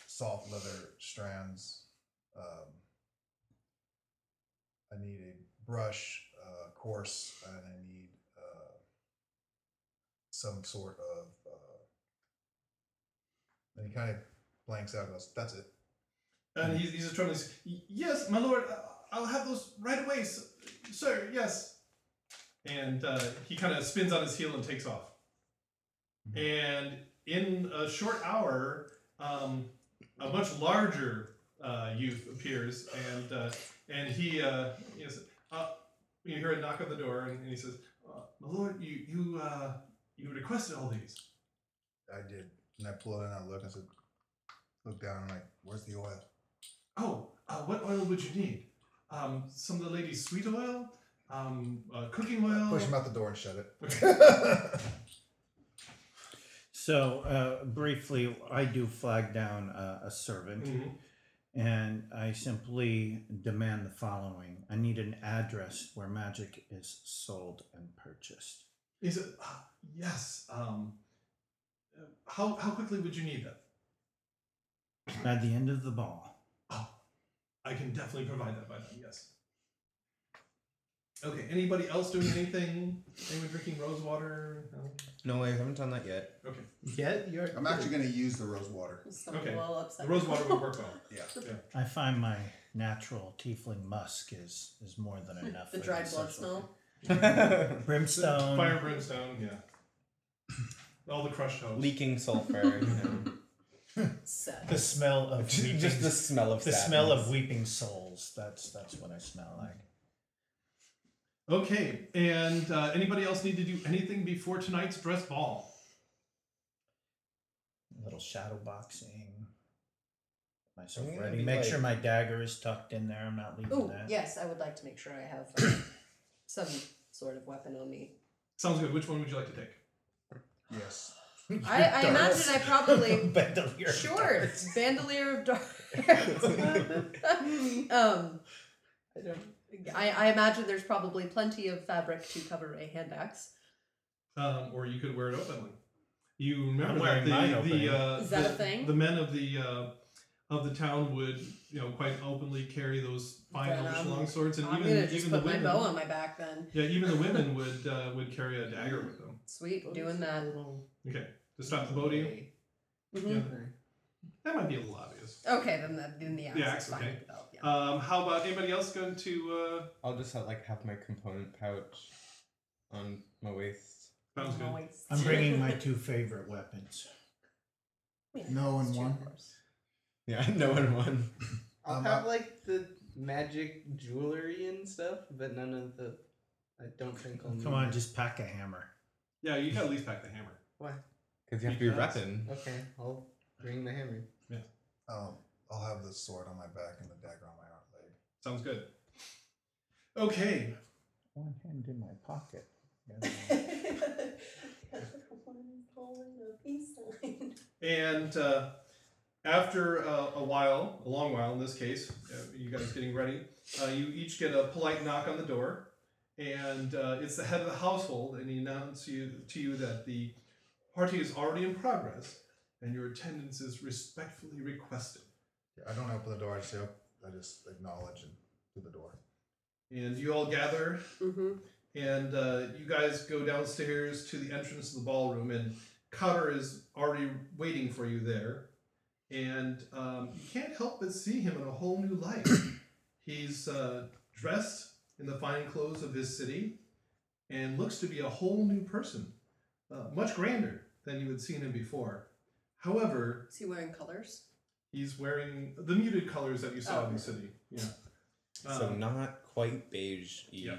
soft leather strands. Um, I need a brush, uh, coarse, and I need uh, some sort of. Uh, and he kind of blanks out and goes, That's it. And he's, he's just trying to say, yes, my lord, uh, I'll have those right away, sir, yes. And uh, he kind of spins on his heel and takes off. And in a short hour, um, a much larger uh, youth appears, and uh, and he uh, says, uh, you hear a knock at the door, and, and he says, uh, "My lord, you you uh, you requested all these." I did. And I pull it and I look and I said, Look down I'm like, Where's the oil? Oh, uh, what oil would you need? Um, some of the ladies' sweet oil, um, uh, cooking oil. Push him out the door and shut it. So uh, briefly, I do flag down uh, a servant, Mhm. and I simply demand the following: I need an address where magic is sold and purchased. Is it? ah, "Yes. Um, uh, how how quickly would you need that? At the end of the ball. Oh, I can definitely provide that by then. Yes. Okay. Anybody else doing anything? Anyone drinking rose water? No? No, I haven't done that yet. Okay. Yet you're. I'm actually going to use the rose water. Something Okay. a little upset. The rose water would work well. Yeah. I find my natural tiefling musk is is more than enough. the for dried this blood social- smell. Brimstone. Fire and brimstone. Yeah. All the crushed toast. Leaking sulfur. you Set. The smell of know. weeping, Just the smell of the smell of sadness. weeping souls. That's that's what I smell like. Okay. And uh, anybody else need to do anything before tonight's dress ball? A little shadow boxing. Myself I'm gonna ready. be Make like- sure my dagger is tucked in there. I'm not leaving Oh that. yes, I would like to make sure I have uh, some sort of weapon on me. Sounds good. Which one would you like to take? Yes. I, I imagine I probably Bandolier of sure darts. bandolier of darts. um, I don't. I, I imagine there's probably plenty of fabric to cover a hand axe. Um, or you could wear it openly. You remember I'm that wearing mine the, the, uh, Is that the, a thing? The men of the uh, of the town would, you know, quite openly carry those fine Then elvish I'm- long swords, and I'm even gonna just even put the my women. bow on my back then. Yeah, even the women would uh, would carry a dagger with them. Sweet, doing that. Okay. To stop the boating? Okay. Mhm. Yeah. That might be a little obvious. Okay, then the, then the axe The is axe, fine okay. to yeah. Um, how about anybody else going to? Uh, I'll just have, like have my component pouch on my waist. sounds good. Moist. I'm bringing my two favorite weapons. Yeah, No in it's true, one? of. Yeah, no one won. I'll Um, have like the magic jewelry and stuff, but none of the. I don't think I'll. Come on, it. just pack a hammer. Yeah, you can at least pack the hammer. Why? Because you have to be Because- repping. Okay, I'll bring the hammer. Yeah. Um, I'll have the sword on my back and the dagger on my arm leg. Sounds good. Okay. One hand in my pocket. One pulling a peace sign. And uh, after uh, a while, a long while in this case, uh, you guys getting ready, uh, you each get a polite knock on the door, and uh, it's the head of the household, and he announces you, to you that the party is already in progress, and your attendance is respectfully requested. Yeah, I don't open the door. I just, say, I just acknowledge and through the door. And you all gather Mm-hmm. and uh, you guys go downstairs to the entrance of the ballroom, and Cotter is already waiting for you there. And um, you can't help but see him in a whole new light. He's uh, dressed in the fine clothes of his city and looks to be a whole new person, uh, much grander than you had seen him before. However, Is he wearing colors? he's wearing the muted colors that you saw in the city. Yeah. so Um, not quite beige. yeah.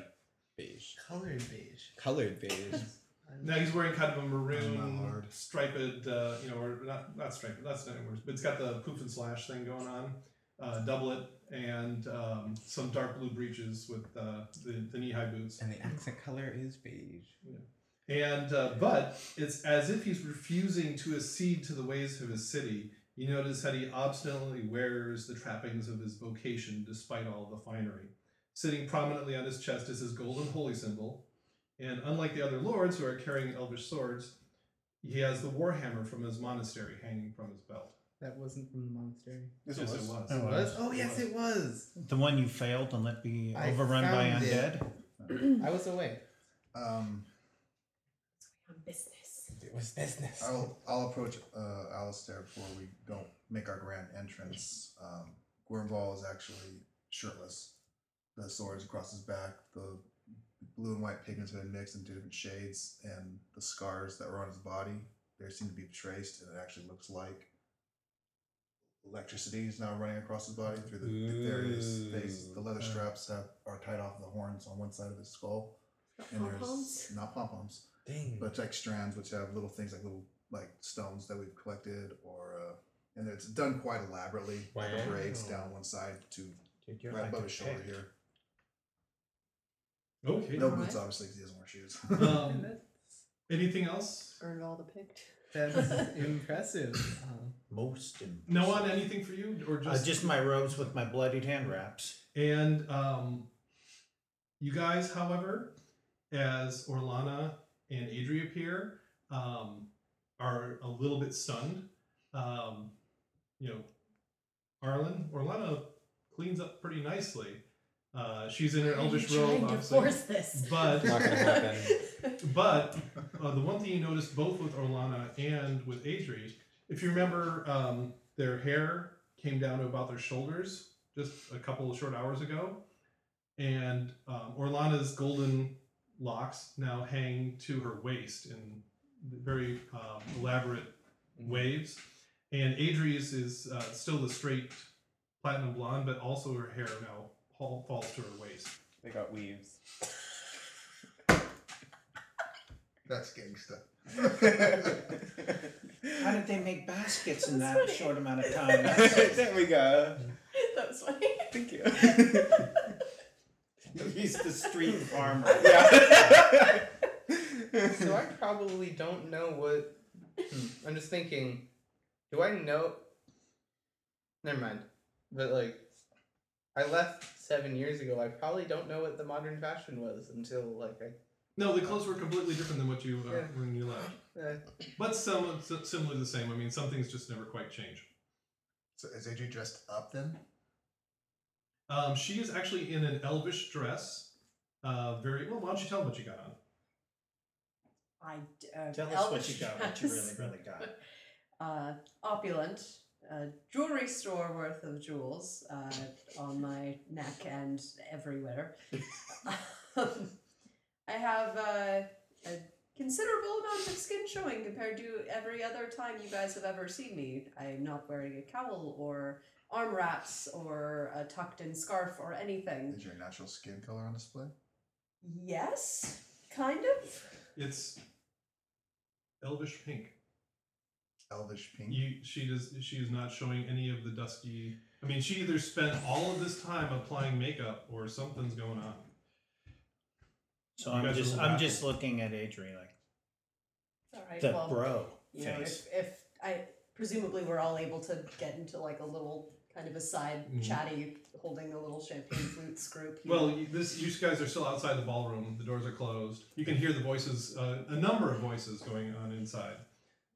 Beige. Colored beige. Colored beige. Now he's wearing kind of a maroon, not striped, uh, you know, or not not striped. That's not words, but it's got the poof and slash thing going on, uh, doublet, and um, some dark blue breeches with uh, the, the knee high boots. and the accent color is beige. And uh, but it's as if he's refusing to accede to the ways of his city. You notice that he obstinately wears the trappings of his vocation despite all the finery. Sitting prominently on his chest is his golden holy symbol, and unlike the other lords who are carrying elvish swords, he has the warhammer from his monastery hanging from his belt. That wasn't from the monastery. Yes, Yes, it it was. was. Oh, It was? was? Oh yes, it was. The one you failed and let be I overrun by found it. undead? I was away. Um, On business. It was business. I'll I'll approach uh, Alistair before we don't make our grand entrance. Um, Gwernball is actually shirtless. The sword is across his back. The blue and white pigments have been mixed into different shades, and the scars that were on his body they seem to be traced, and it actually looks like electricity is now running across his body through the, the various Ooh. The leather Uh. straps have are tied off the horns on one side of his skull, and there's Pom-poms? not pom poms Dang. but it's like strands which have little things like little like stones that we've collected or uh and it's done quite elaborately like the braids down one side to Dude, you're right like above his shoulder here Okay. no Alright. boots obviously because he doesn't wear shoes Um, anything else? Earned all the picked. That's impressive. Um, Most impressive. No one anything for you, or Uh, just just my robes with my bloodied hand wraps. And um, you guys, however, as Orlana and Adri appear, um, are a little bit stunned. Um, you know, Arlen, Orlana cleans up pretty nicely. Uh, she's in her Are you elvish trying robe, to obviously. force this? But Not gonna happen. but uh, the one thing you notice both with Orlana and with Adri, if you remember, um, their hair came down to about their shoulders just a couple of short hours ago, and um, Orlana's golden locks now hang to her waist in very um, elaborate waves, and Adri's is uh, still the straight platinum blonde, but also her hair now fall- falls to her waist. They got weaves. that's gangsta How did they make baskets in That's that funny. short amount of time? there we go. that was funny. Thank you. He's the street farmer. yeah. so I probably don't know what. Hmm, I'm just thinking. Do I know? Never mind. But like, I left seven years ago. I probably don't know what the modern fashion was until like I. No, the clothes were completely different than what you uh, Yeah. when you left. Uh, But some similar similarly the same. I mean, some things just never quite change. so is AJ dressed up then Um, she is actually in an elvish dress. Uh, very well. Why don't you tell them what you got on? I d- uh, Tell us what Elvish you got, what you really, really got. uh, opulent, uh, jewelry store worth of jewels uh, on my neck and everywhere. um, I have uh, a considerable amount of skin showing compared to every other time you guys have ever seen me. I'm not wearing a cowl or arm wraps or a tucked in scarf or anything. Is your natural skin color on display? Yes, kind of. It's elvish pink. Elvish pink. You, she does. She is not showing any of the dusky. I mean, she either spent all of this time applying makeup or something's going on. So You I'm guys are just, a I'm little just looking at Adri like All right. the well, bro you know, face. if, if I presumably we're all able to get into like a little kind of a side Mhm. chatty, holding a little champagne flutes group. you Well, you, this you guys are still outside the ballroom. The doors are closed. You can hear the voices, uh, a number of voices going on inside.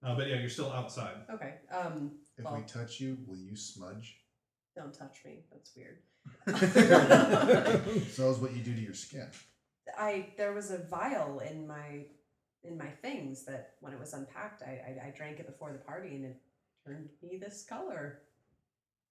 Uh, but yeah, you're still outside. okay. Um, If well, we touch you, will you smudge? don't touch me. That's weird. So is what you do to your skin. I there was a vial in my in my things that when it was unpacked, I I, I drank it before the party and it turned me this color.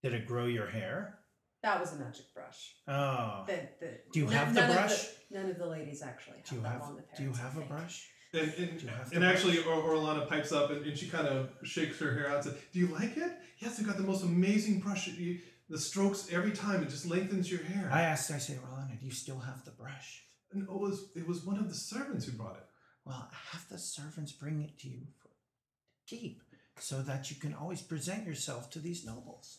Did it grow your hair? That was a magic brush. Oh. The, the, Do you none- have the none of brush? none of the ladies actually have Do you that have long of hair. do you have a brush? And, and, Do you have the and actually, brush? or, Orlana pipes up and, and she kind of shakes her hair out and says, Do you like it? Yes, I've got the most amazing brush. You, the strokes every time, it just lengthens your hair. I asked, I say, Orlana, do you still have the brush? and it was, it was one of the servants who brought it. Well, have the servants bring it to you for keep so that you can always present yourself to these nobles.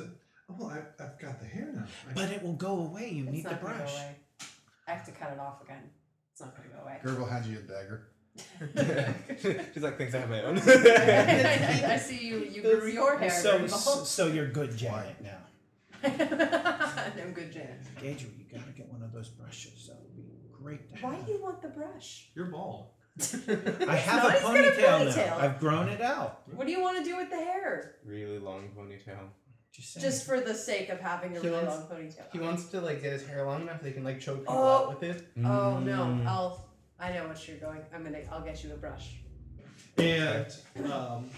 I Oh, well, I've, I've got the hair now. I- But it will go away. You It's need the not gonna go brush. away. I have to cut it off again. It's not gonna go away. Gerb will hand you a dagger. She's like, thanks, I have my own. I, I see you. You grew your hair. So, so, so you're good, Janet. Now. I'm good, Janet. Gager, you gotta get one of those brushes. That would be great to have. Why do you want the brush? You're bald. I have a he's a ponytail, ponytail. now. I've grown it out. What do you want to do with the hair? really long ponytail. Just, saying. Just for the sake of having a He really wants- long ponytail. He wants to like get his hair long enough they can like choke people Oh. out with it. Oh no! Mm. I'll. I know what you're going. I'm gonna. I'll get you a brush. And um,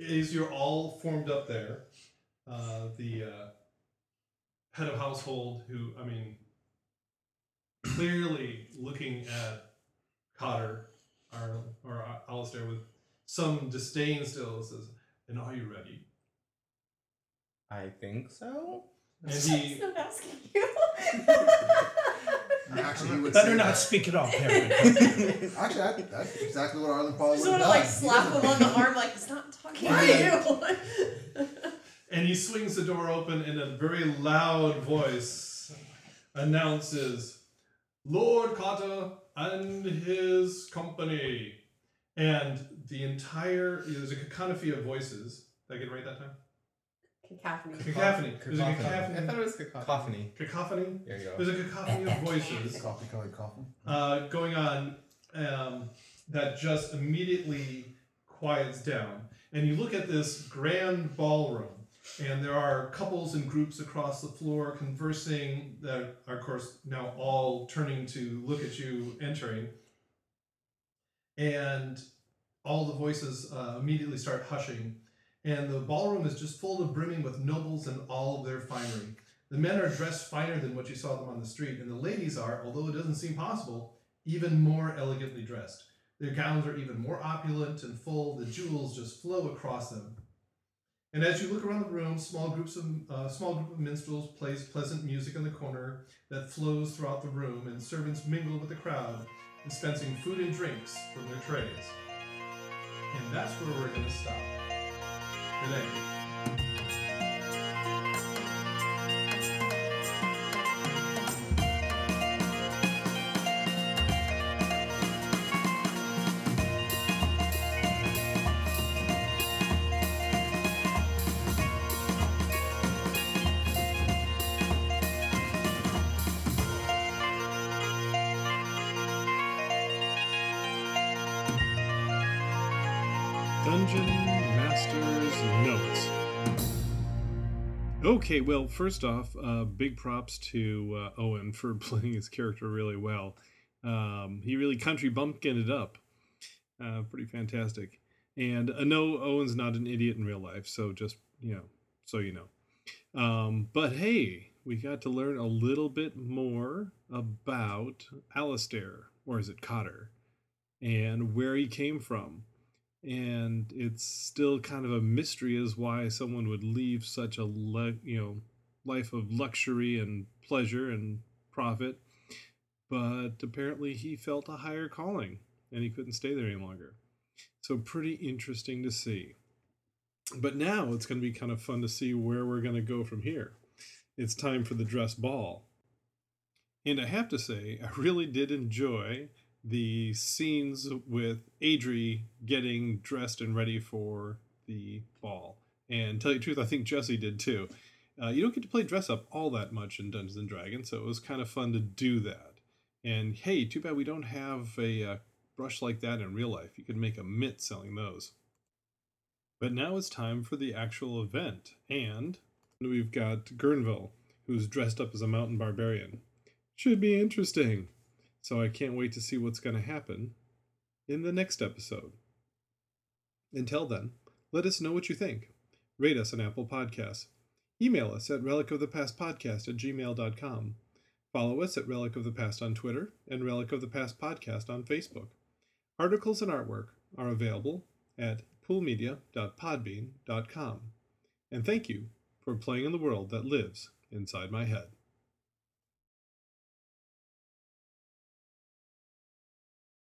as you're all formed up there, uh, the uh, head of household, who, I mean, clearly looking at Cotter or, or Alistair with some disdain still, says, And are you ready? I think so. And he, not asking you. Actually, he would Better say not that. speak at all, Karen. Actually, I, think that's exactly what Arlen Paul Just would want have to done. like slap him on the arm, like he's not talking to you. and he swings the door open and a very loud voice, announces, Lord Cotter and his company. And the entire, there's a cacophony of voices. Did I get it right that time? Cacophony. Cacophony. There's a I Cacophony. cacophony. thought it was cacophony. Cacophony. Cacophony. There you go. There's a cacophony of voices Coffee colored coffin. uh, going on um, that just immediately quiets down. And you look at this grand ballroom, and there are couples and groups across the floor conversing that are, of course, now all turning to look at you entering. And all the voices uh, immediately start hushing. And the ballroom is just full of brimming with nobles and all of their finery. The men are dressed finer than what you saw them on the street, and the ladies are, although it doesn't seem possible, even more elegantly dressed. Their gowns are even more opulent and full, the jewels just flow across them. And as you look around the room, small groups of uh, small group of minstrels plays pleasant music in the corner that flows throughout the room, and servants mingle with the crowd, dispensing food and drinks from their trays. And that's where we're going to stop 对不对？Okay, well, first off, uh, big props to uh, Owen for playing his character really well. Um, he really country bumpkined it up. Uh, pretty fantastic. And uh, no, Owen's not an idiot in real life, so just you know, so you know. Um, but hey, we got to learn a little bit more about Alistair, or is it Cotter, and where he came from. And it's still kind of a mystery as why someone would leave such a le- you know life of luxury and pleasure and profit. But apparently, he felt a higher calling, and he couldn't stay there any longer. So pretty interesting to see. But now it's going to be kind of fun to see where we're going to go from here. It's time for the dress ball. And I have to say, I really did enjoy the scenes with Adri getting dressed and ready for the ball. And tell you the truth, I think Jesse did too. Uh, you don't get to play dress up all that much in Dungeons and Dragons, so it was kind of fun to do that. And hey, too bad we don't have a uh, brush like that in real life. You could make a mitt selling those. But now it's time for the actual event, and we've got Gurnville, who's dressed up as a mountain barbarian. Should be interesting. So I can't wait to see what's going to happen in the next episode. Until then, let us know what you think. Rate us on Apple Podcasts. Email us at relicofthepastpodcast at gmail.com. Follow us at Relic of the Past on Twitter and Relic of the Past Podcast on Facebook. Articles and artwork are available at poolmedia.podbean.com. And thank you for playing in the world that lives inside my head.